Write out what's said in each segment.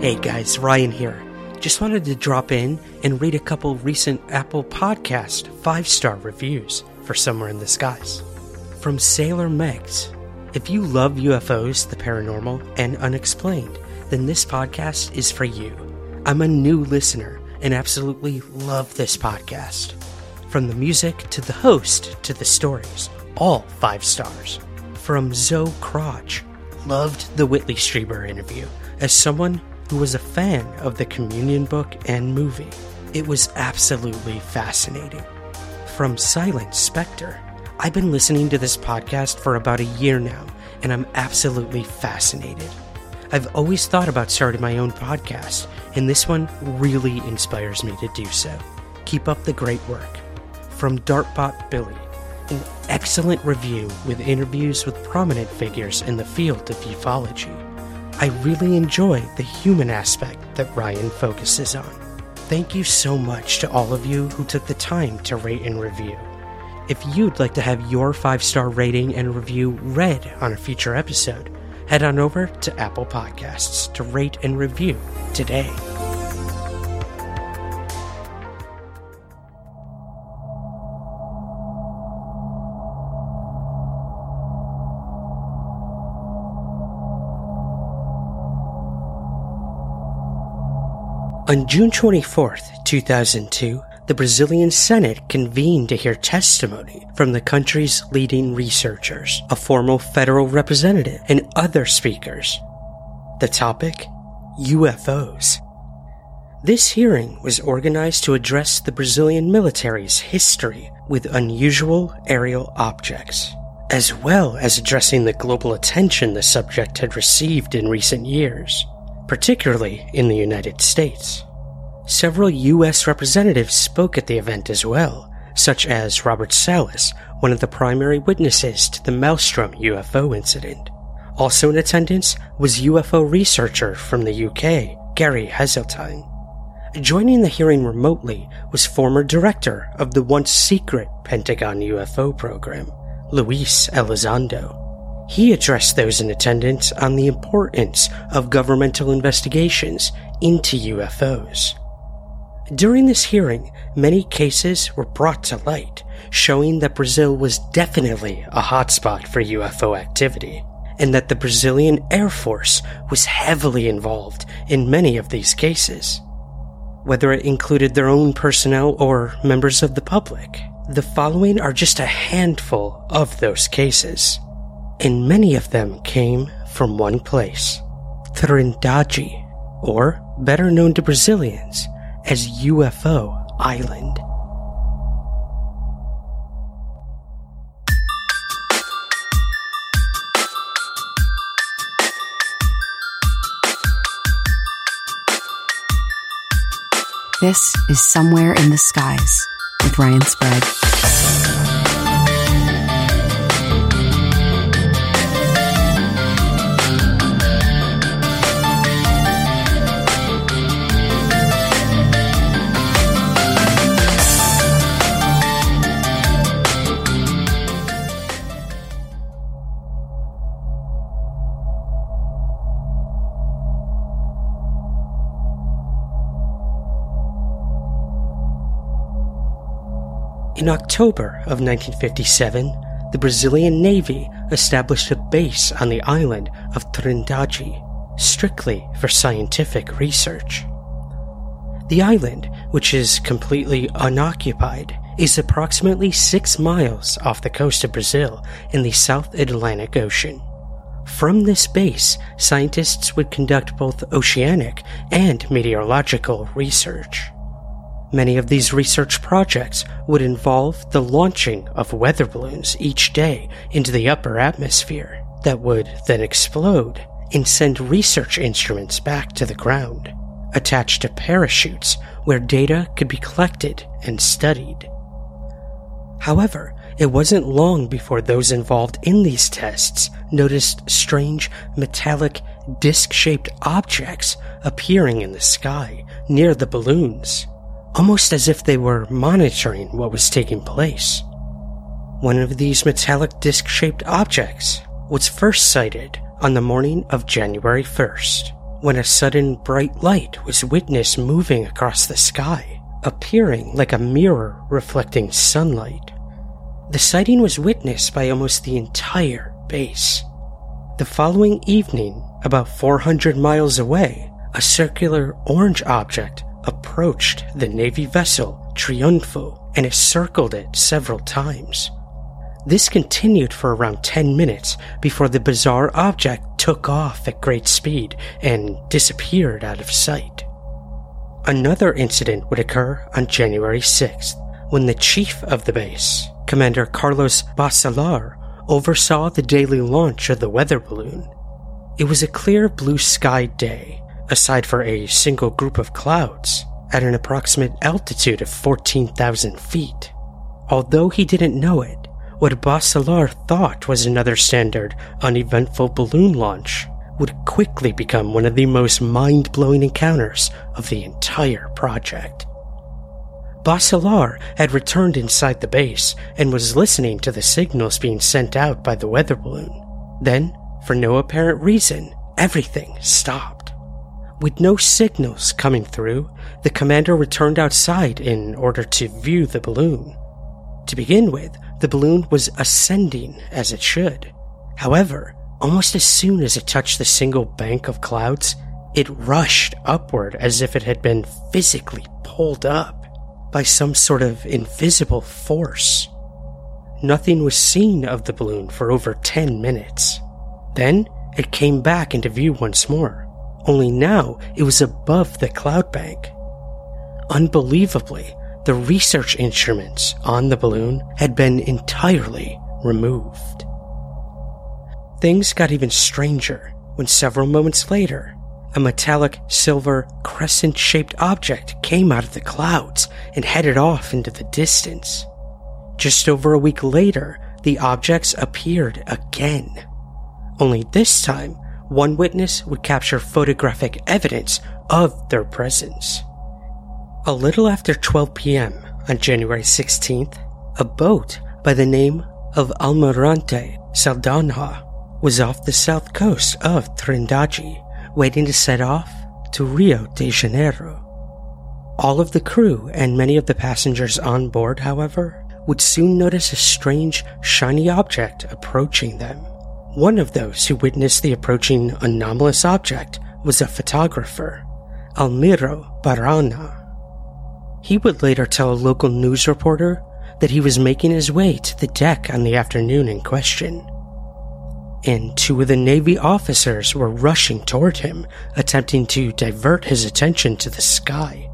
Hey guys, Ryan here. Just wanted to drop in and read a couple recent Apple Podcast five star reviews for Somewhere in the Skies. From Sailor Megs. If you love UFOs, the paranormal, and unexplained, then this podcast is for you. I'm a new listener and absolutely love this podcast. From the music to the host to the stories, all five stars. From Zoe Crotch, loved the Whitley Strieber interview as someone who was a fan of the Communion book and movie. It was absolutely fascinating. From Silent Spectre, I've been listening to this podcast for about a year now, and I'm absolutely fascinated. I've always thought about starting my own podcast, and this one really inspires me to do so. Keep up the great work. From Dartbot Billy, an excellent review with interviews with prominent figures in the field of ufology. I really enjoy the human aspect that Ryan focuses on. Thank you so much to all of you who took the time to rate and review. If you'd like to have your five star rating and review read on a future episode, head on over to Apple Podcasts to rate and review today. On June 24, 2002, the Brazilian Senate convened to hear testimony from the country's leading researchers, a formal federal representative, and other speakers. The topic? UFOs. This hearing was organized to address the Brazilian military's history with unusual aerial objects, as well as addressing the global attention the subject had received in recent years particularly in the United States. Several U.S. representatives spoke at the event as well, such as Robert Salas, one of the primary witnesses to the Malmstrom UFO incident. Also in attendance was UFO researcher from the UK, Gary Heseltine. Joining the hearing remotely was former director of the once secret Pentagon UFO program, Luis Elizondo. He addressed those in attendance on the importance of governmental investigations into UFOs. During this hearing, many cases were brought to light, showing that Brazil was definitely a hotspot for UFO activity, and that the Brazilian Air Force was heavily involved in many of these cases. Whether it included their own personnel or members of the public, the following are just a handful of those cases and many of them came from one place, Trindade, or better known to Brazilians as UFO Island. This is Somewhere in the Skies with Ryan Sprague. In October of 1957, the Brazilian Navy established a base on the island of Trindade, strictly for scientific research. The island, which is completely unoccupied, is approximately six miles off the coast of Brazil in the South Atlantic Ocean. From this base, scientists would conduct both oceanic and meteorological research. Many of these research projects would involve the launching of weather balloons each day into the upper atmosphere that would then explode and send research instruments back to the ground, attached to parachutes where data could be collected and studied. However, it wasn't long before those involved in these tests noticed strange metallic disc shaped objects appearing in the sky near the balloons, almost as if they were monitoring what was taking place. One of these metallic disc shaped objects was first sighted on the morning of January 1st, when a sudden bright light was witnessed moving across the sky, appearing like a mirror reflecting sunlight. The sighting was witnessed by almost the entire base. The following evening, about 400 miles away, a circular orange object approached the Navy vessel Triunfo and it circled it several times. This continued for around 10 minutes before the bizarre object took off at great speed and disappeared out of sight. Another incident would occur on January 6th when the chief of the base, Commander Carlos Bacellar, oversaw the daily launch of the weather balloon. It was a clear blue sky day, aside for a single group of clouds at an approximate altitude of 14,000 feet. Although he didn't know it, what Bacellar thought was another standard, uneventful balloon launch would quickly become one of the most mind blowing encounters of the entire project. Bacellar had returned inside the base and was listening to the signals being sent out by the weather balloon. Then, for no apparent reason, everything stopped. With no signals coming through, the commander returned outside in order to view the balloon. To begin with, the balloon was ascending as it should. However, almost as soon as it touched the single bank of clouds, it rushed upward as if it had been physically pulled up by some sort of invisible force. Nothing was seen of the balloon for over 10 minutes. Then it came back into view once more, only now it was above the cloud bank. Unbelievably, the research instruments on the balloon had been entirely removed. Things got even stranger when several moments later, a metallic silver crescent shaped object came out of the clouds and headed off into the distance. Just over a week later, the objects appeared again. Only this time, one witness would capture photographic evidence of their presence. A little after 12 p.m. on January 16th, a boat by the name of Almirante Saldanha was off the south coast of Trindade, waiting to set off to Rio de Janeiro. All of the crew and many of the passengers on board, however, would soon notice a strange, shiny object approaching them. One of those who witnessed the approaching anomalous object was a photographer, Almiro Baraúna. He would later tell a local news reporter that he was making his way to the deck on the afternoon in question. And two of the Navy officers were rushing toward him, attempting to divert his attention to the sky.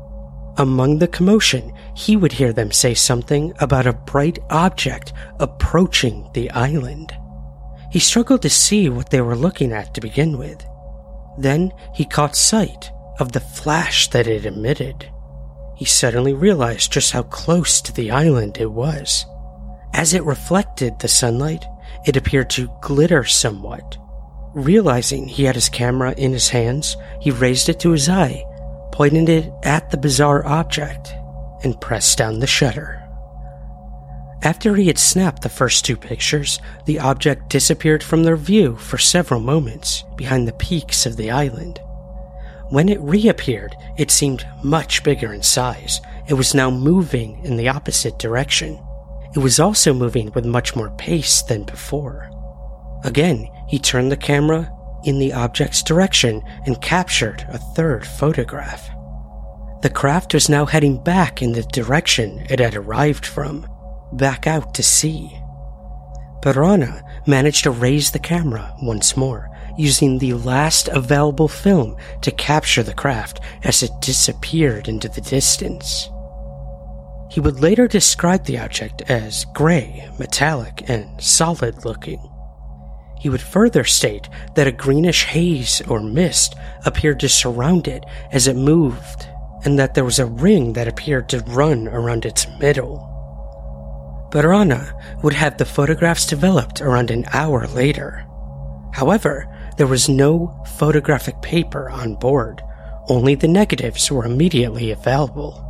Among the commotion, he would hear them say something about a bright object approaching the island. He struggled to see what they were looking at to begin with. Then he caught sight of the flash that it emitted he suddenly realized just how close to the island it was. As it reflected the sunlight, it appeared to glitter somewhat. Realizing he had his camera in his hands, he raised it to his eye, pointed it at the bizarre object, and pressed down the shutter. After he had snapped the first two pictures, the object disappeared from their view for several moments behind the peaks of the island. When it reappeared, it seemed much bigger in size. It was now moving in the opposite direction. It was also moving with much more pace than before. Again, he turned the camera in the object's direction and captured a third photograph. The craft was now heading back in the direction it had arrived from, back out to sea. Baraúna managed to raise the camera once more using the last available film to capture the craft as it disappeared into the distance. He would later describe the object as gray, metallic, and solid looking. He would further state that a greenish haze or mist appeared to surround it as it moved, and that there was a ring that appeared to run around its middle. Baraúna would have the photographs developed around an hour later. However, there was no photographic paper on board, only the negatives were immediately available.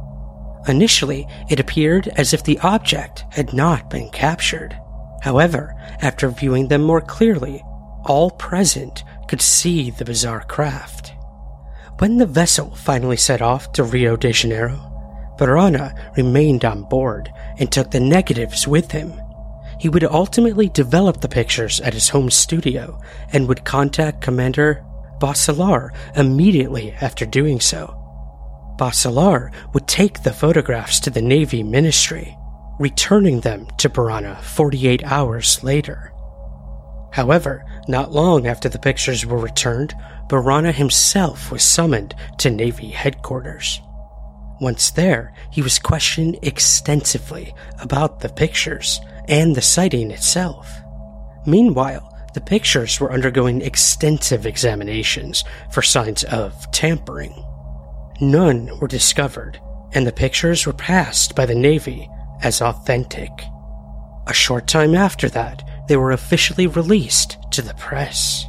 Initially, it appeared as if the object had not been captured. However, after viewing them more clearly, all present could see the bizarre craft. When the vessel finally set off to Rio de Janeiro, Baraúna remained on board and took the negatives with him. He would ultimately develop the pictures at his home studio and would contact Commander Bacellar immediately after doing so. Bacellar would take the photographs to the Navy Ministry, returning them to Baraúna 48 hours later. However, not long after the pictures were returned, Baraúna himself was summoned to Navy headquarters. Once there, he was questioned extensively about the pictures and the sighting itself. Meanwhile, the pictures were undergoing extensive examinations for signs of tampering. None were discovered, and the pictures were passed by the Navy as authentic. A short time after that, they were officially released to the press.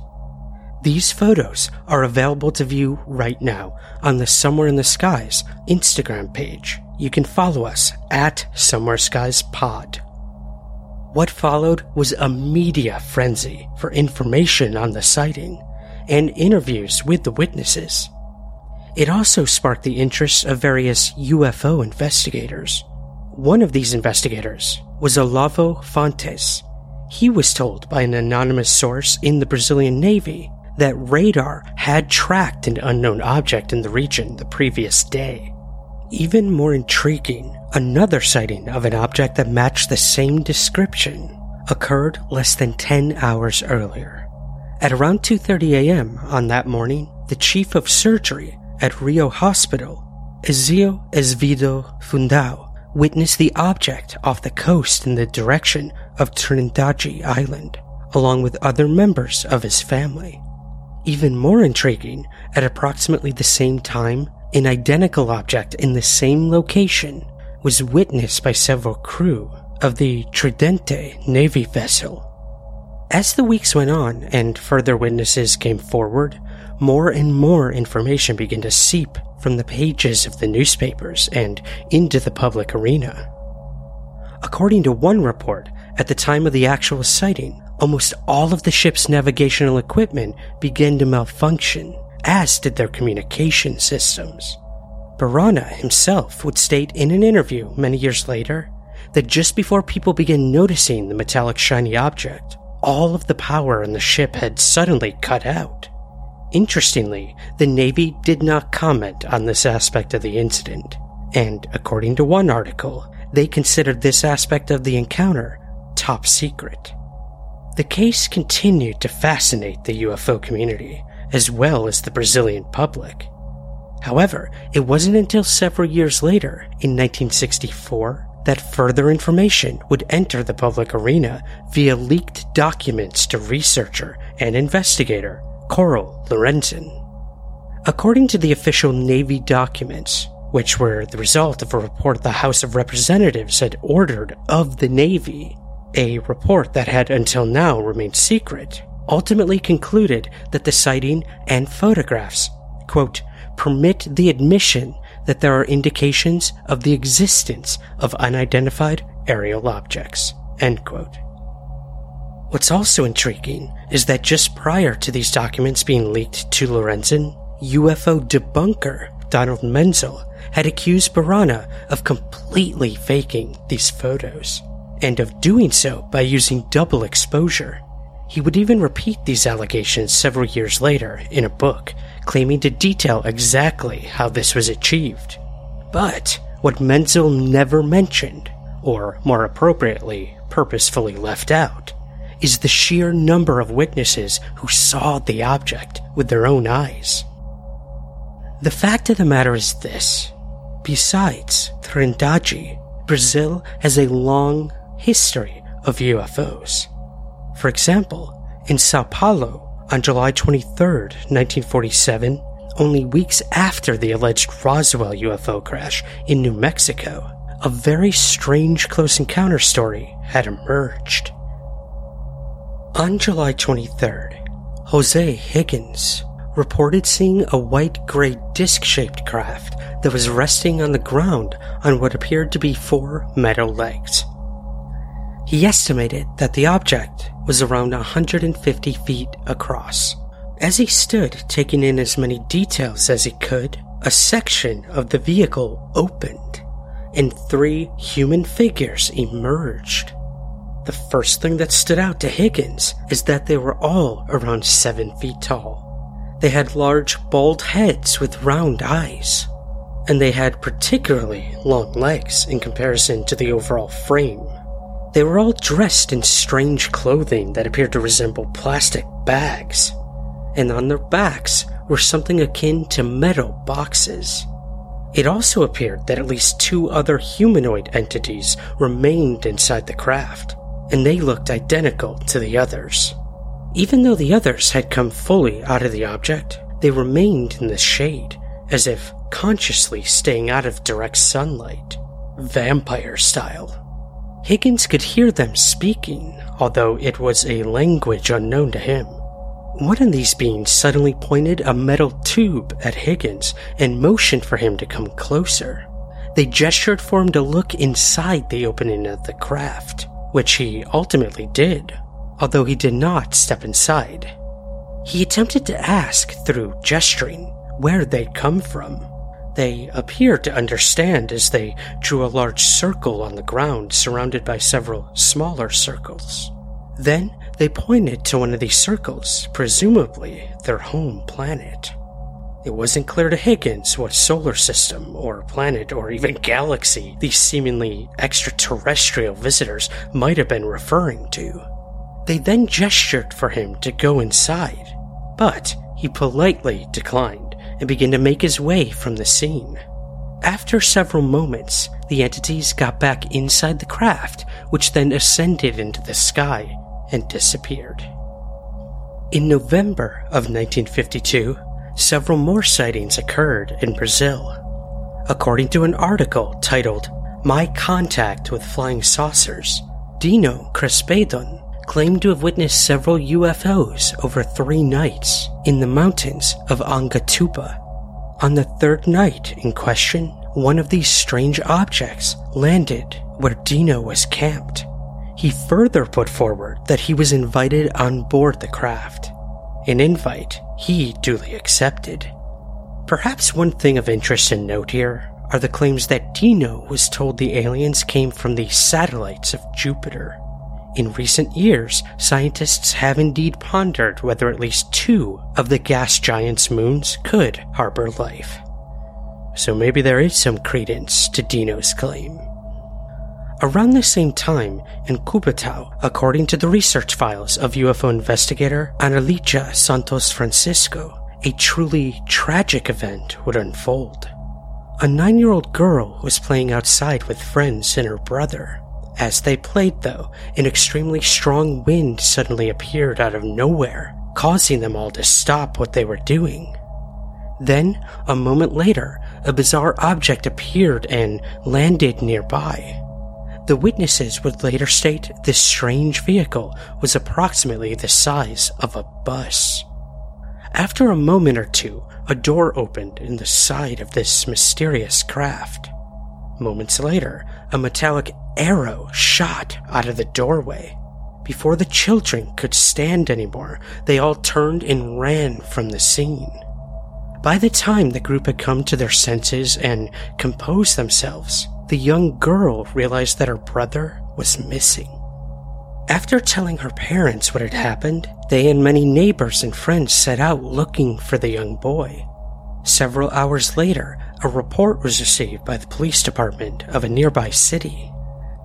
These photos are available to view right now on the Somewhere in the Skies Instagram page. You can follow us at Somewhere Skies Pod. What followed was a media frenzy for information on the sighting and interviews with the witnesses. It also sparked the interest of various UFO investigators. One of these investigators was Olavo Fontes. He was told by an anonymous source in the Brazilian Navy that radar had tracked an unknown object in the region the previous day. Even more intriguing, another sighting of an object that matched the same description occurred less than 10 hours earlier. At around 2:30 a.m. on that morning, the chief of surgery at Rio Hospital, Ezio Esvido Fundao, witnessed the object off the coast in the direction of Trindade Island, along with other members of his family. Even more intriguing, at approximately the same time, an identical object in the same location was witnessed by several crew of the Tridente Navy vessel. As the weeks went on and further witnesses came forward, more and more information began to seep from the pages of the newspapers and into the public arena. According to one report, at the time of the actual sighting, almost all of the ship's navigational equipment began to malfunction, as did their communication systems. Baraúna himself would state in an interview many years later that just before people began noticing the metallic shiny object, all of the power in the ship had suddenly cut out. Interestingly, the Navy did not comment on this aspect of the incident, and according to one article, they considered this aspect of the encounter top secret. The case continued to fascinate the UFO community, as well as the Brazilian public. However, it wasn't until several years later, in 1964, that further information would enter the public arena via leaked documents to researcher and investigator Coral Lorenzen. According to the official Navy documents, which were the result of a report the House of Representatives had ordered of the Navy, a report that had until now remained secret, ultimately concluded that the sighting and photographs, quote, permit the admission that there are indications of the existence of unidentified aerial objects, end quote. What's also intriguing is that just prior to these documents being leaked to Lorenzen, UFO debunker Donald Menzel had accused Baraúna of completely faking these photos and of doing so by using double exposure. He would even repeat these allegations several years later in a book, claiming to detail exactly how this was achieved. But what Menzel never mentioned, or more appropriately, purposefully left out, is the sheer number of witnesses who saw the object with their own eyes. The fact of the matter is this besides Trindade Brazil has a long history of UFOs. For example, in Sao Paulo on July 23, 1947, only weeks after the alleged Roswell UFO crash in New Mexico, a very strange close encounter story had emerged. On July 23rd, Jose Higgins reported seeing a white gray disc shaped craft that was resting on the ground on what appeared to be four metal legs. He estimated that the object was around 150 feet across. As he stood taking in as many details as he could, a section of the vehicle opened and three human figures emerged. The first thing that stood out to Higgins is that they were all around seven feet tall. They had large, bald heads with round eyes, and they had particularly long legs in comparison to the overall frame. They were all dressed in strange clothing that appeared to resemble plastic bags, and on their backs were something akin to metal boxes. It also appeared that at least two other humanoid entities remained inside the craft, and they looked identical to the others. Even though the others had come fully out of the object, they remained in the shade, as if consciously staying out of direct sunlight, vampire style. Higgins could hear them speaking, although it was a language unknown to him. One of these beings suddenly pointed a metal tube at Higgins and motioned for him to come closer. They gestured for him to look inside the opening of the craft, which he ultimately did, although he did not step inside. He attempted to ask through gesturing where they'd come from. They appeared to understand as they drew a large circle on the ground surrounded by several smaller circles. Then they pointed to one of these circles, presumably their home planet. It wasn't clear to Higgins what solar system, or planet, or even galaxy these seemingly extraterrestrial visitors might have been referring to. They then gestured for him to go inside, but he politely declined and began to make his way from the scene. After several moments, the entities got back inside the craft, which then ascended into the sky and disappeared. In November of 1952, several more sightings occurred in Brazil. According to an article titled My Contact with Flying Saucers, Dino Kraspedon claimed to have witnessed several UFOs over three nights in the mountains of Angatuba. On the third night in question, one of these strange objects landed where Dino was camped. He further put forward that he was invited on board the craft, an invite he duly accepted. Perhaps one thing of interest and note here are the claims that Dino was told the aliens came from the satellites of Jupiter. In recent years, scientists have indeed pondered whether at least two of the gas giant's moons could harbor life. So maybe there is some credence to Dino's claim. Around the same time, in Cubatao, according to the research files of UFO investigator Analicia Santos Francisco, a truly tragic event would unfold. A nine year old girl was playing outside with friends and her brother. As they played, though, an extremely strong wind suddenly appeared out of nowhere, causing them all to stop what they were doing. Then, a moment later, a bizarre object appeared and landed nearby. The witnesses would later state this strange vehicle was approximately the size of a bus. After a moment or two, a door opened in the side of this mysterious craft. Moments later, a metallic arrow shot out of the doorway. Before the children could stand anymore, they all turned and ran from the scene. By the time the group had come to their senses and composed themselves, the young girl realized that her brother was missing. After telling her parents what had happened, they and many neighbors and friends set out looking for the young boy. Several hours later, a report was received by the police department of a nearby city.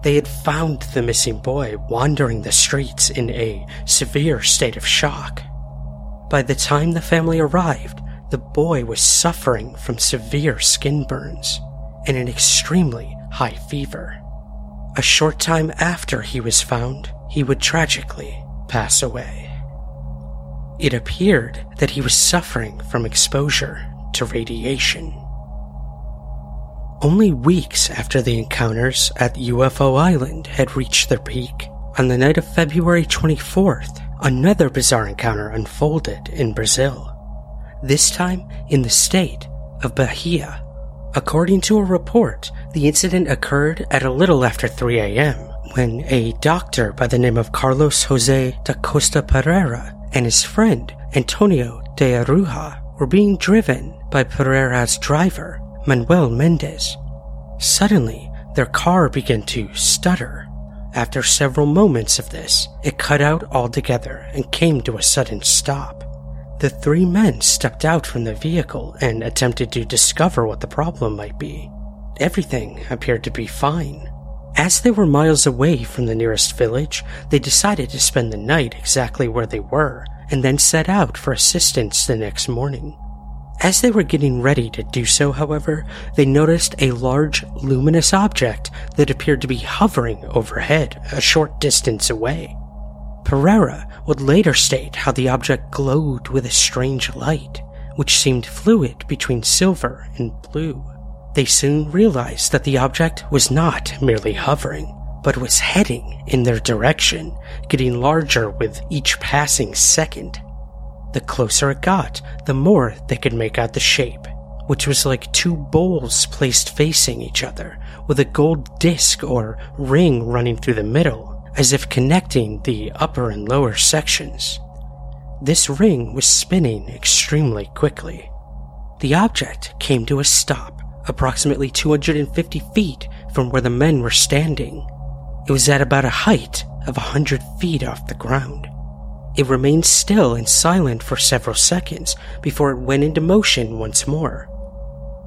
They had found the missing boy wandering the streets in a severe state of shock. By the time the family arrived, the boy was suffering from severe skin burns and an extremely high fever. a short time after he was found, he would tragically pass away. It appeared that he was suffering from exposure to radiation. Only weeks after the encounters at UFO Island had reached their peak, on the night of February 24th, another bizarre encounter unfolded in Brazil. This time in the state of Bahia. According to a report, the incident occurred at a little after 3 a.m. when a doctor by the name of Carlos Jose da Costa Pereira and his friend Antonio de Aruja were being driven by Pereira's driver, Manuel Mendez. Suddenly, their car began to stutter. After several moments of this, it cut out altogether and came to a sudden stop. The three men stepped out from the vehicle and attempted to discover what the problem might be. Everything appeared to be fine. As they were miles away from the nearest village, they decided to spend the night exactly where they were and then set out for assistance the next morning. As they were getting ready to do so, however, they noticed a large luminous object that appeared to be hovering overhead a short distance away. Pereira would later state how the object glowed with a strange light, which seemed fluid between silver and blue. They soon realized that the object was not merely hovering, but was heading in their direction, getting larger with each passing second. The closer it got, the more they could make out the shape, which was like two bowls placed facing each other, with a gold disc or ring running through the middle, as if connecting the upper and lower sections. This ring was spinning extremely quickly. The object came to a stop approximately 250 feet from where the men were standing. It was at about a height of a hundred feet off the ground. It remained still and silent for several seconds before it went into motion once more.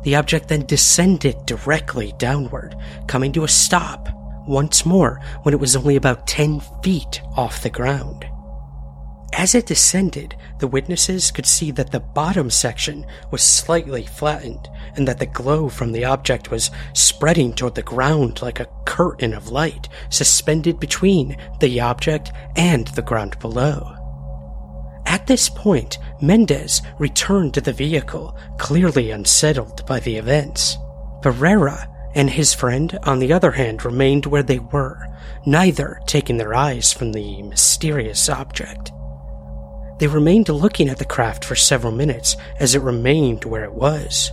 The object then descended directly downward, coming to a stop once more when it was only about 10 feet off the ground. As it descended, the witnesses could see that the bottom section was slightly flattened and that the glow from the object was spreading toward the ground like a curtain of light suspended between the object and the ground below. At this point, Mendez returned to the vehicle, clearly unsettled by the events. Pereira and his friend, on the other hand, remained where they were, neither taking their eyes from the mysterious object. They remained looking at the craft for several minutes as it remained where it was.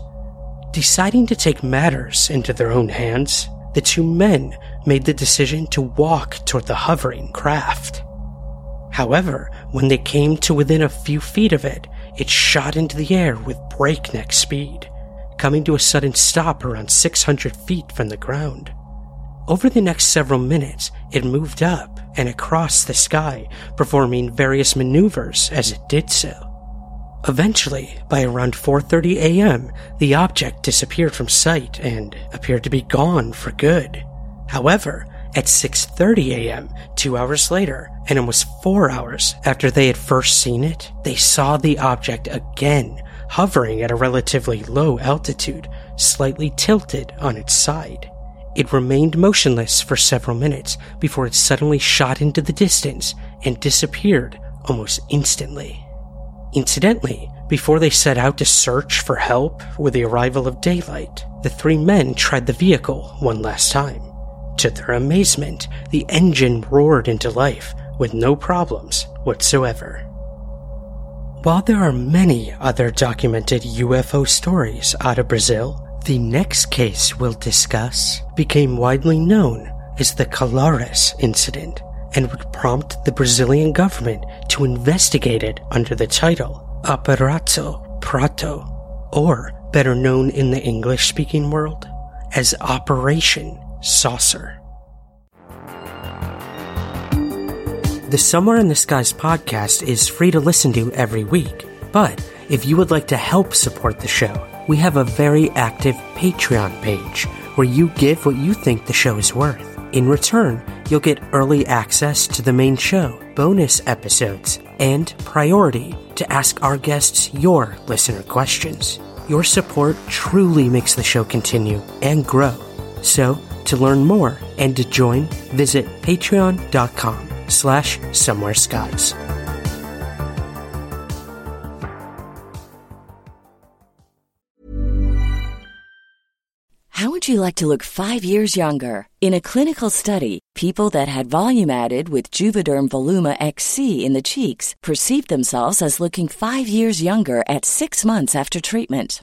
Deciding to take matters into their own hands, the two men made the decision to walk toward the hovering craft. However, when they came to within a few feet of it, it shot into the air with breakneck speed, coming to a sudden stop around 600 feet from the ground. Over the next several minutes, it moved up and across the sky, performing various maneuvers as it did so. Eventually, by around 4:30 a.m., the object disappeared from sight and appeared to be gone for good. However, at 6:30 a.m., 2 hours later, and almost 4 hours after they had first seen it, they saw the object again, hovering at a relatively low altitude, slightly tilted on its side. It remained motionless for several minutes before it suddenly shot into the distance and disappeared almost instantly. Incidentally, before they set out to search for help with the arrival of daylight, the three men tried the vehicle one last time. To their amazement, the engine roared into life with no problems whatsoever. While there are many other documented UFO stories out of Brazil, the next case we'll discuss became widely known as the Colares incident and would prompt the Brazilian government to investigate it under the title Operação Prato, or better known in the English speaking world as Operation Saucer. The Somewhere in the Skies podcast is free to listen to every week, but if you would like to help support the show, we have a very active Patreon page where you give what you think the show is worth. In return, you'll get early access to the main show, bonus episodes, and priority to ask our guests your listener questions. Your support truly makes the show continue and grow. So, To learn more and to join, visit patreon.com slash somewhere skies. How would you like to look five years younger? In a clinical study, people that had volume added with Juvederm Voluma XC in the cheeks perceived themselves as looking five years younger at six months after treatment.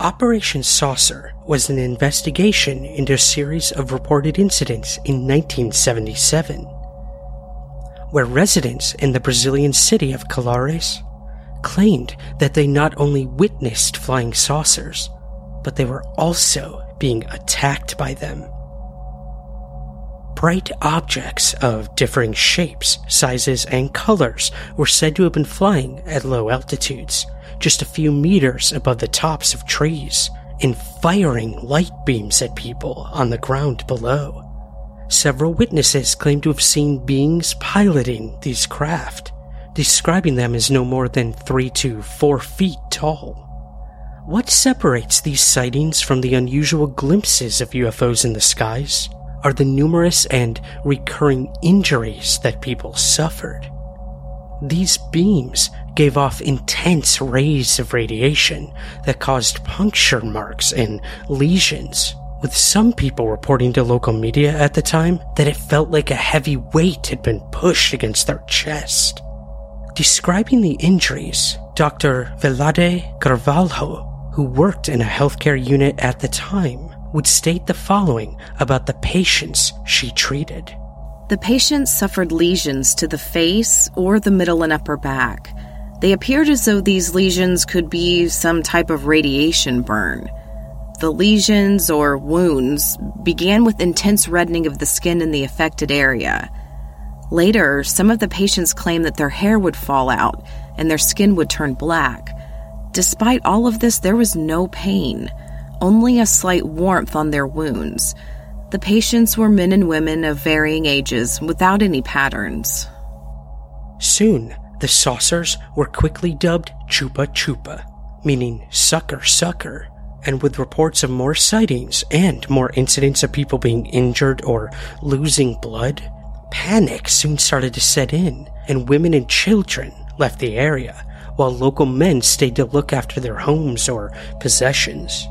Operation Saucer was an investigation into a series of reported incidents in 1977, where residents in the Brazilian city of Colares claimed that they not only witnessed flying saucers, but they were also being attacked by them. Bright objects of differing shapes, sizes, and colors were said to have been flying at low altitudes, just a few meters above the tops of trees, and firing light beams at people on the ground below. Several witnesses claimed to have seen beings piloting these craft, describing them as no more than three to four feet tall. What separates these sightings from the unusual glimpses of UFOs in the skies? Are the numerous and recurring injuries that people suffered. These beams gave off intense rays of radiation that caused puncture marks and lesions, with some people reporting to local media at the time that it felt like a heavy weight had been pushed against their chest. Describing the injuries, Dr. Wellaide Carvalho, who worked in a healthcare unit at the time, would state the following about the patients she treated. The patients suffered lesions to the face or the middle and upper back. They appeared as though these lesions could be some type of radiation burn. The lesions or wounds began with intense reddening of the skin in the affected area. Later, some of the patients claimed that their hair would fall out and their skin would turn black. Despite all of this, there was no pain only a slight warmth on their wounds. The patients were men and women of varying ages without any patterns. Soon, the saucers were quickly dubbed Chupa Chupa, meaning sucker sucker, and with reports of more sightings and more incidents of people being injured or losing blood, panic soon started to set in, and women and children left the area, while local men stayed to look after their homes or possessions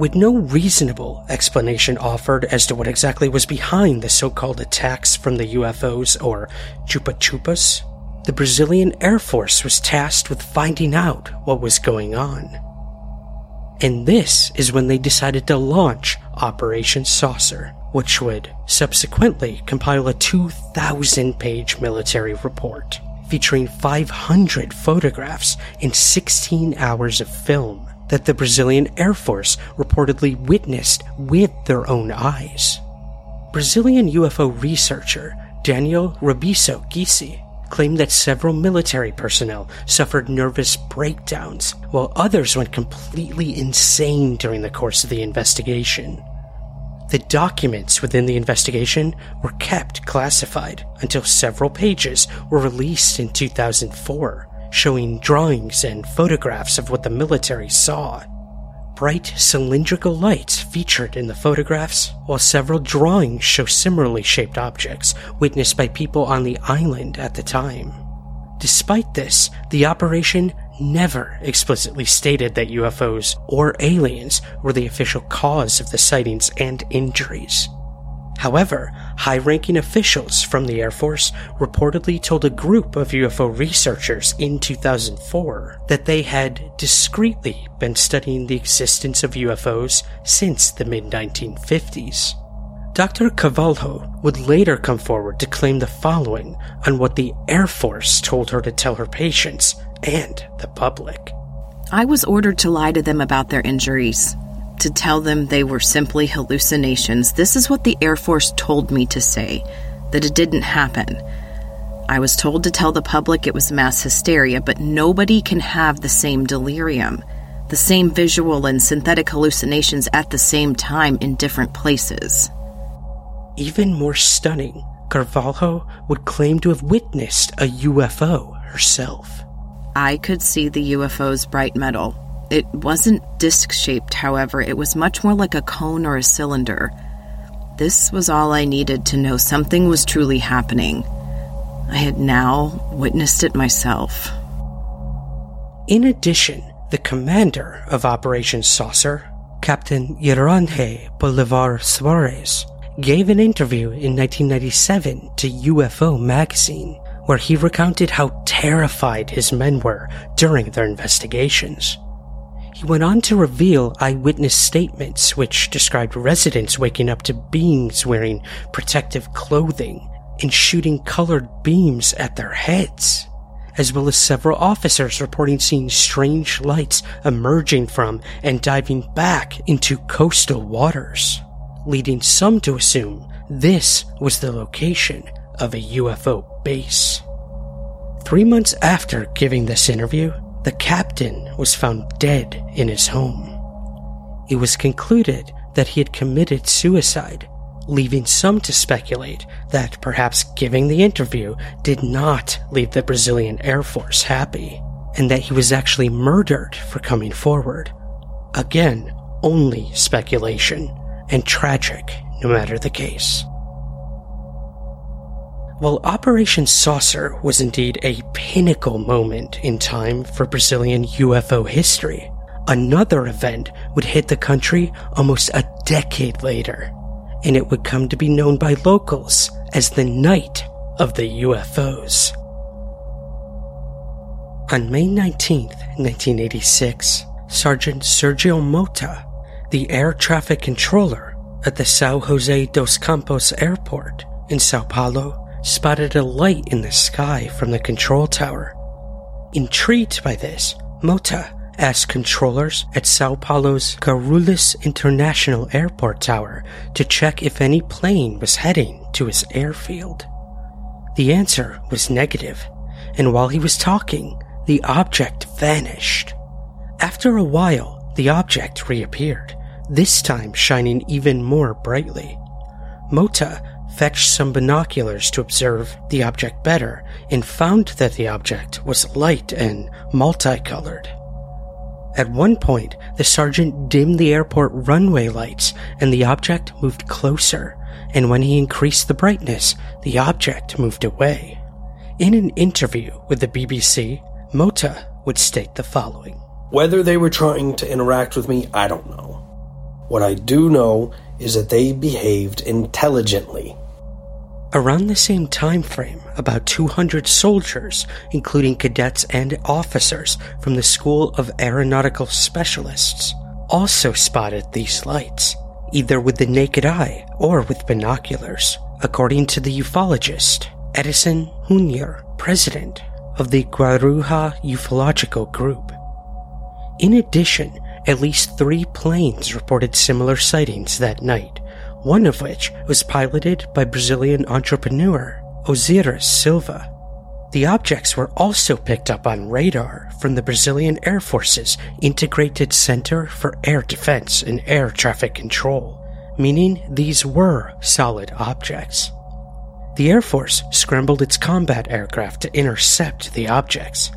with no reasonable explanation offered as to what exactly was behind the so called attacks from the UFOs or Chupa Chupas, the Brazilian Air Force was tasked with finding out what was going on. And this is when they decided to launch Operation Saucer, which would subsequently compile a 2,000 page military report featuring 500 photographs and 16 hours of film that the Brazilian Air Force reportedly witnessed with their own eyes. Brazilian UFO researcher Daniel Rebisso Giese claimed that several military personnel suffered nervous breakdowns, while others went completely insane during the course of the investigation. The documents within the investigation were kept classified until several pages were released in 2004, showing drawings and photographs of what the military saw. Bright cylindrical lights featured in the photographs, while several drawings show similarly shaped objects witnessed by people on the island at the time. Despite this, the operation never explicitly stated that UFOs or aliens were the official cause of the sightings and injuries. However, high ranking officials from the Air Force reportedly told a group of UFO researchers in 2004 that they had discreetly been studying the existence of UFOs since the mid 1950s. Dr. Carvalho would later come forward to claim the following on what the Air Force told her to tell her patients and the public. I was ordered to lie to them about their injuries, to tell them they were simply hallucinations. This is what the Air Force told me to say, that it didn't happen. I was told to tell the public it was mass hysteria, but nobody can have the same delirium, the same visual and synthetic hallucinations at the same time in different places. Even more stunning, Carvalho would claim to have witnessed a UFO herself. I could see the UFO's bright metal. It wasn't disc shaped, however, it was much more like a cone or a cylinder. This was all I needed to know something was truly happening. I had now witnessed it myself. In addition, the commander of Operation Saucer, Captain Uyrangê Bolivar Soares, gave an interview in 1997 to UFO magazine where he recounted how terrified his men were during their investigations. He went on to reveal eyewitness statements which described residents waking up to beings wearing protective clothing and shooting colored beams at their heads, as well as several officers reporting seeing strange lights emerging from and diving back into coastal waters, leading some to assume this was the location of a UFO base. Three months after giving this interview, the captain was found dead in his home. It was concluded that he had committed suicide, leaving some to speculate that perhaps giving the interview did not leave the Brazilian Air Force happy, and that he was actually murdered for coming forward. Again, only speculation, and tragic no matter the case. While Operation Saucer was indeed a pinnacle moment in time for Brazilian UFO history, another event would hit the country almost a decade later, and it would come to be known by locals as the Night of the UFOs. On May 19, 1986, Sergeant Sergio Mota, the air traffic controller at the Sao Jose dos Campos airport in Sao Paulo, spotted a light in the sky from the control tower. Intrigued by this, Mota asked controllers at Sao Paulo's Guarulhos International Airport Tower to check if any plane was heading to his airfield. The answer was negative, and while he was talking, the object vanished. After a while, the object reappeared, this time shining even more brightly. Mota fetched some binoculars to observe the object better and found that the object was light and multicolored. At one point, the sergeant dimmed the airport runway lights and the object moved closer, and when he increased the brightness, the object moved away. In an interview with the BBC, Mota would state the following Whether they were trying to interact with me, I don't know. What I do know is that they behaved intelligently. Around the same time frame, about 200 soldiers, including cadets and officers from the School of Aeronautical Specialists, also spotted these lights, either with the naked eye or with binoculars, according to the ufologist Edison Junior, president of the Guarujá Ufological Group. In addition, at least three planes reported similar sightings that night, one of which was piloted by Brazilian entrepreneur Ozires Silva. The objects were also picked up on radar from the Brazilian Air Force's Integrated Center for Air Defense and Air Traffic Control, meaning these were solid objects. The Air Force scrambled its combat aircraft to intercept the objects.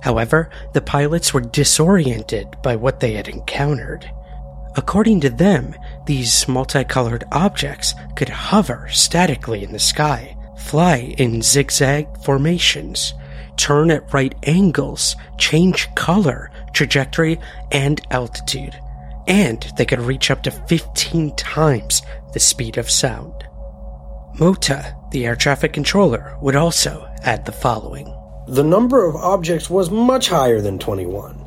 However, the pilots were disoriented by what they had encountered. According to them, these multicolored objects could hover statically in the sky, fly in zigzag formations, turn at right angles, change color, trajectory, and altitude, and they could reach up to 15 times the speed of sound. Mota, the air traffic controller, would also add the following. The number of objects was much higher than 21.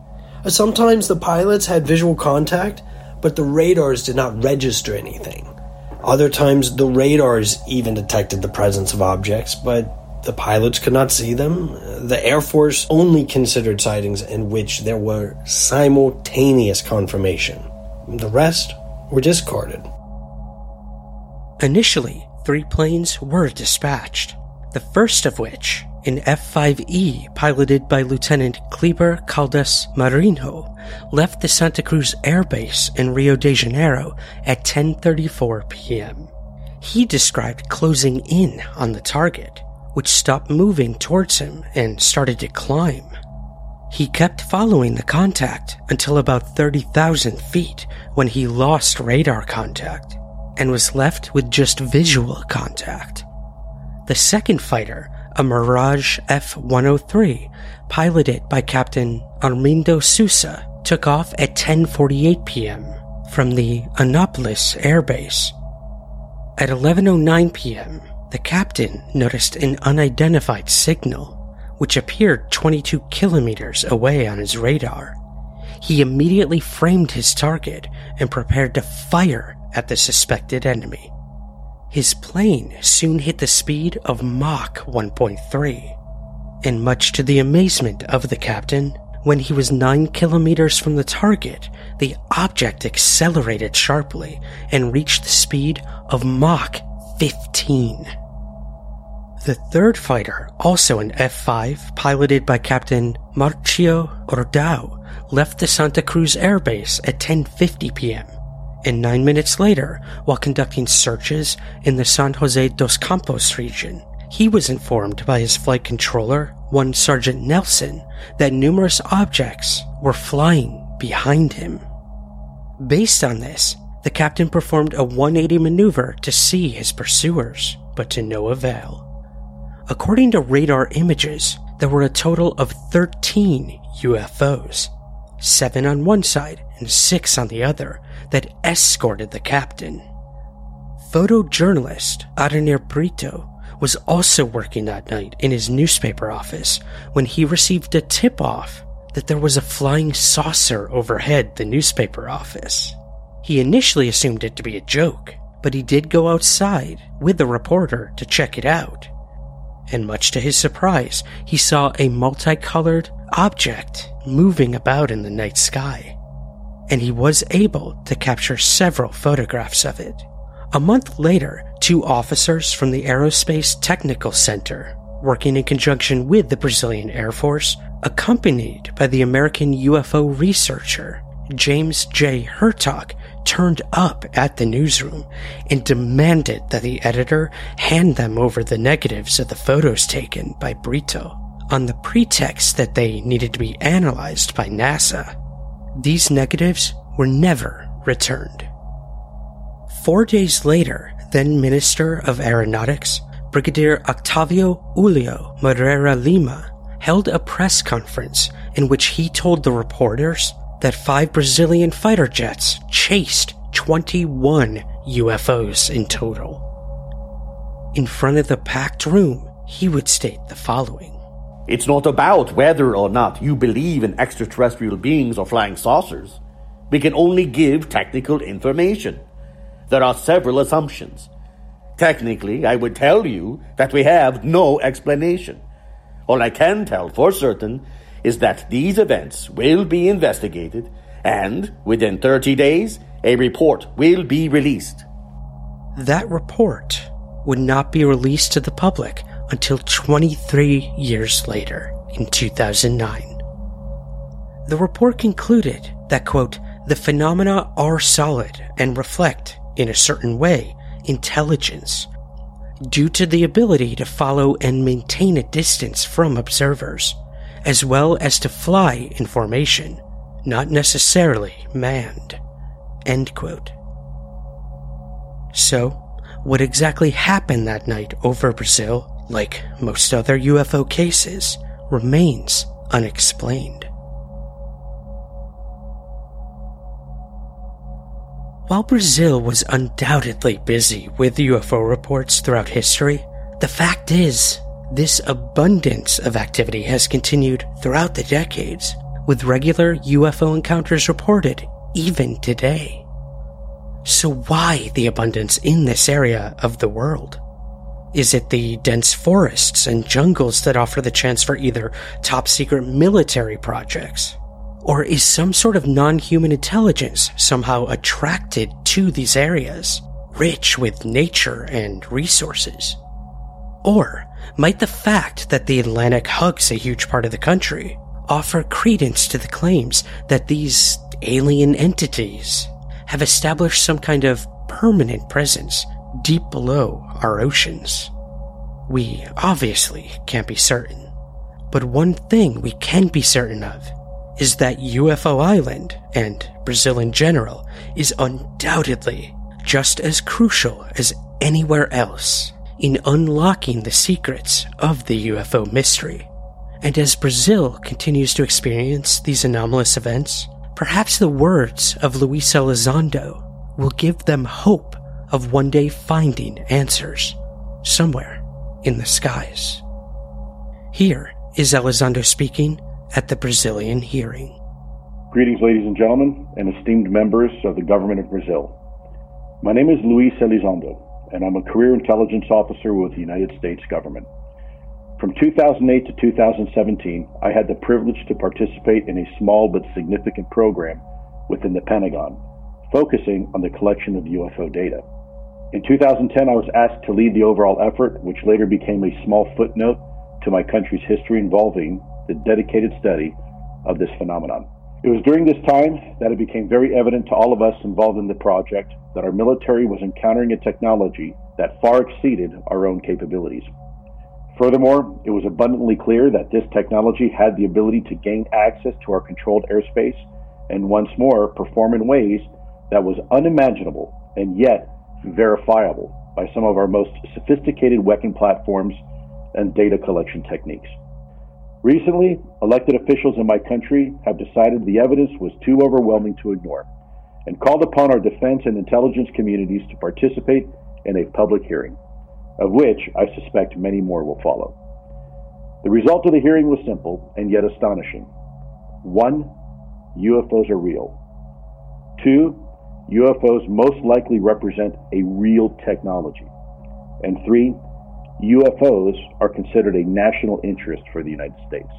Sometimes the pilots had visual contact, but the radars did not register anything. Other times, the radars even detected the presence of objects, but the pilots could not see them. The Air Force only considered sightings in which there were simultaneous confirmation. The rest were discarded. Initially, three planes were dispatched, the first of which, an F-5E piloted by Lieutenant Kleber Caldas Marinho, left the Santa Cruz Air Base in Rio de Janeiro at 10:34 p.m. He described closing in on the target, which stopped moving towards him and started to climb. He kept following the contact until about 30,000 feet when he lost radar contact and was left with just visual contact. The second fighter, a Mirage F 103, piloted by Captain Armindo Sousa, took off at 10:48 p.m. from the Anápolis Air Base. At 11:09 p.m., the captain noticed an unidentified signal which appeared 22 kilometers away on his radar. He immediately framed his target and prepared to fire at the suspected enemy. His plane soon hit the speed of Mach 1.3, and much to the amazement of the captain, when he was 9 kilometers from the target, the object accelerated sharply and reached the speed of Mach 15. The third fighter, also an F-5 piloted by Captain Marcio Jordão, left the Santa Cruz Air Base at 10:50 p.m. And 9 minutes later, while conducting searches in the Sao Jose dos Campos region, he was informed by his flight controller, one Sergeant Nelson, that numerous objects were flying behind him. Based on this, the captain performed a 180 maneuver to see his pursuers, but to no avail. According to radar images, there were a total of 13 UFOs, seven on one side and six on the other, that escorted the captain. Photojournalist Adenir Brito was also working that night in his newspaper office when he received a tip off that there was a flying saucer overhead the newspaper office. He initially assumed it to be a joke, but he did go outside with the reporter to check it out. And much to his surprise, he saw a multicolored object moving about in the night sky. And he was able to capture several photographs of it. A month later, two officers from the Aerospace Technical Center, working in conjunction with the Brazilian Air Force, accompanied by the American UFO researcher James J. Hertog, turned up at the newsroom and demanded that the editor hand them over the negatives of the photos taken by Brito on the pretext that they needed to be analyzed by NASA. These negatives were never returned. Four days later, then Minister of Aeronautics, Brigadier Octavio Julio Moreira Lima, held a press conference in which he told the reporters that five Brazilian fighter jets chased 21 UFOs in total. In front of the packed room, he would state the following It's not about whether or not you believe in extraterrestrial beings or flying saucers. We can only give technical information. There are several assumptions. Technically, I would tell you that we have no explanation. All I can tell for certain is that these events will be investigated and within 30 days, a report will be released. That report would not be released to the public until 23 years later, in 2009. The report concluded that, quote, the phenomena are solid and reflect, in a certain way, intelligence, due to the ability to follow and maintain a distance from observers, as well as to fly in formation, not necessarily manned. End quote. So, what exactly happened that night over Brazil, like most other UFO cases, remains unexplained. While Brazil was undoubtedly busy with UFO reports throughout history, the fact is, this abundance of activity has continued throughout the decades, with regular UFO encounters reported even today. So why the abundance in this area of the world? Is it the dense forests and jungles that offer the chance for either top secret military projects? Or is some sort of non-human intelligence somehow attracted to these areas, rich with nature and resources? Or might the fact that the Atlantic hugs a huge part of the country offer credence to the claims that these alien entities have established some kind of permanent presence deep below our oceans? We obviously can't be certain. But one thing we can be certain of is that UFO Island, and Brazil in general, is undoubtedly just as crucial as anywhere else in unlocking the secrets of the UFO mystery. And as Brazil continues to experience these anomalous events, perhaps the words of Luis Elizondo will give them hope of one day finding answers somewhere in the skies. Here is Elizondo speaking at the Brazilian hearing. Greetings, ladies and gentlemen, and esteemed members of the government of Brazil. My name is Luis Elizondo, and I'm a career intelligence officer with the United States government. From 2008 to 2017, I had the privilege to participate in a small but significant program within the Pentagon, focusing on the collection of UFO data. In 2010, I was asked to lead the overall effort, which later became a small footnote to my country's history involving the dedicated study of this phenomenon. It was during this time that it became very evident to all of us involved in the project that our military was encountering a technology that far exceeded our own capabilities. Furthermore, it was abundantly clear that this technology had the ability to gain access to our controlled airspace and once more perform in ways that was unimaginable and yet verifiable by some of our most sophisticated weapon platforms and data collection techniques. Recently, elected officials in my country have decided the evidence was too overwhelming to ignore and called upon our defense and intelligence communities to participate in a public hearing, of which I suspect many more will follow. The result of the hearing was simple and yet astonishing. One, UFOs are real. Two, UFOs most likely represent a real technology. And three, UFOs are considered a national interest for the United States.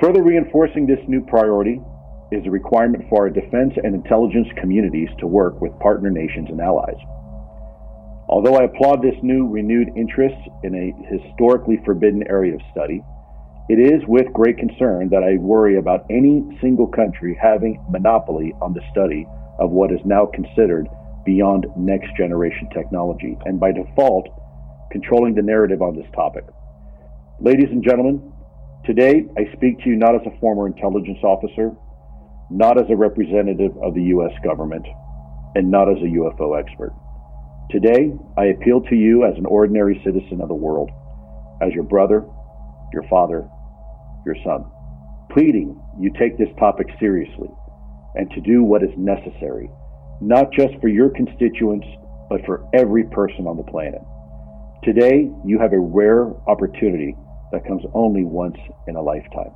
Further reinforcing this new priority is a requirement for our defense and intelligence communities to work with partner nations and allies. Although I applaud this new renewed interest in a historically forbidden area of study, it is with great concern that I worry about any single country having monopoly on the study of what is now considered beyond next generation technology, and by default, controlling the narrative on this topic. Ladies and gentlemen, today I speak to you not as a former intelligence officer, not as a representative of the U.S. government, and not as a UFO expert. Today, I appeal to you as an ordinary citizen of the world, as your brother, your father, your son, pleading you take this topic seriously and to do what is necessary, not just for your constituents, but for every person on the planet. Today, you have a rare opportunity that comes only once in a lifetime.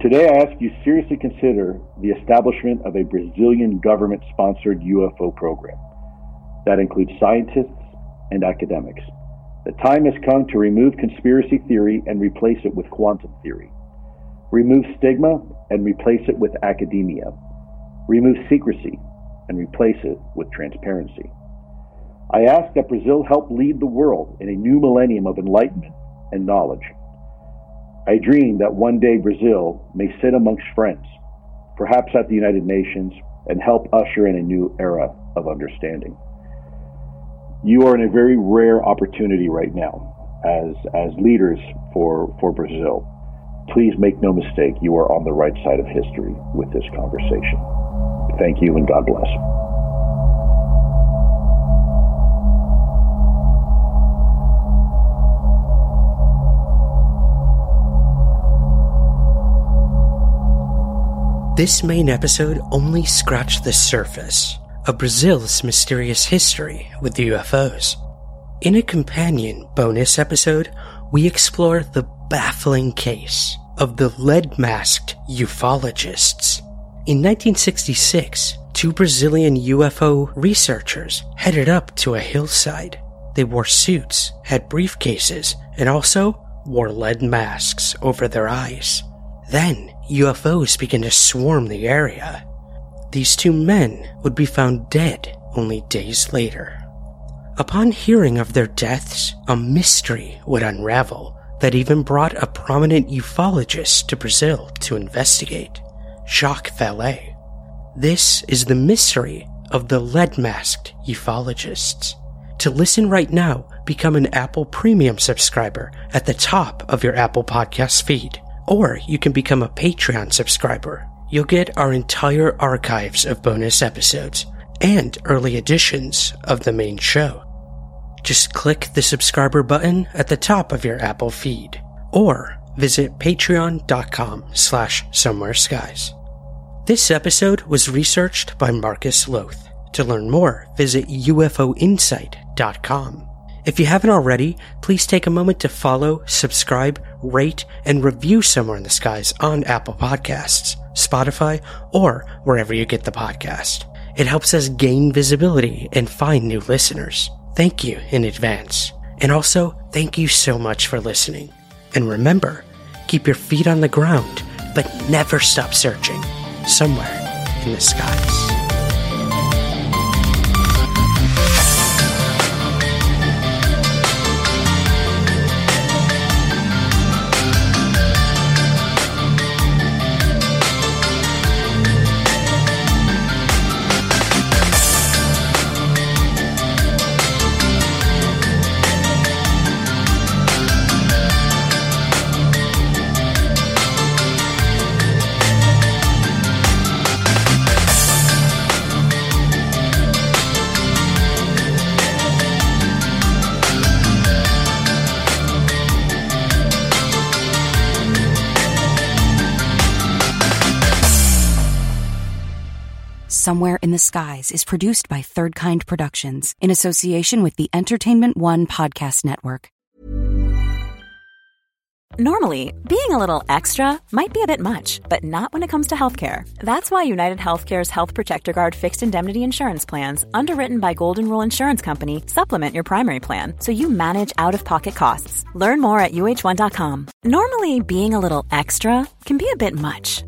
Today, I ask you seriously consider the establishment of a Brazilian government sponsored UFO program that includes scientists and academics. The time has come to remove conspiracy theory and replace it with quantum theory. Remove stigma and replace it with academia. Remove secrecy and replace it with transparency. I ask that Brazil help lead the world in a new millennium of enlightenment and knowledge. I dream that one day Brazil may sit amongst friends, perhaps at the United Nations, and help usher in a new era of understanding. You are in a very rare opportunity right now as, as leaders for, for Brazil. Please make no mistake, you are on the right side of history with this conversation. Thank you and God bless. This main episode only scratched the surface of Brazil's mysterious history with UFOs. In a companion bonus episode, we explore the baffling case of the lead masked ufologists. In 1966, two Brazilian UFO researchers headed up to a hillside. They wore suits, had briefcases, and also wore lead masks over their eyes. Then UFOs began to swarm the area. These two men would be found dead only days later. Upon hearing of their deaths, a mystery would unravel that even brought a prominent ufologist to Brazil to investigate, Jacques Vallée. This is the mystery of the lead masked ufologists. To listen right now, become an Apple Premium subscriber at the top of your Apple Podcast feed or you can become a Patreon subscriber. You'll get our entire archives of bonus episodes and early editions of the main show. Just click the subscriber button at the top of your Apple feed or visit patreon.com slash somewhere skies. This episode was researched by Marcus Lowth. To learn more, visit ufoinsight.com. If you haven't already, please take a moment to follow, subscribe, rate, and review Somewhere in the Skies on Apple Podcasts, Spotify, or wherever you get the podcast. It helps us gain visibility and find new listeners. Thank you in advance. And also, thank you so much for listening. And remember, keep your feet on the ground, but never stop searching somewhere in the skies. Somewhere in the Skies is produced by Third Kind Productions in association with the Entertainment One Podcast Network. Normally, being a little extra might be a bit much, but not when it comes to healthcare. That's why United Healthcare's Health Protector Guard fixed indemnity insurance plans, underwritten by Golden Rule Insurance Company, supplement your primary plan so you manage out of pocket costs. Learn more at uh1.com. Normally, being a little extra can be a bit much.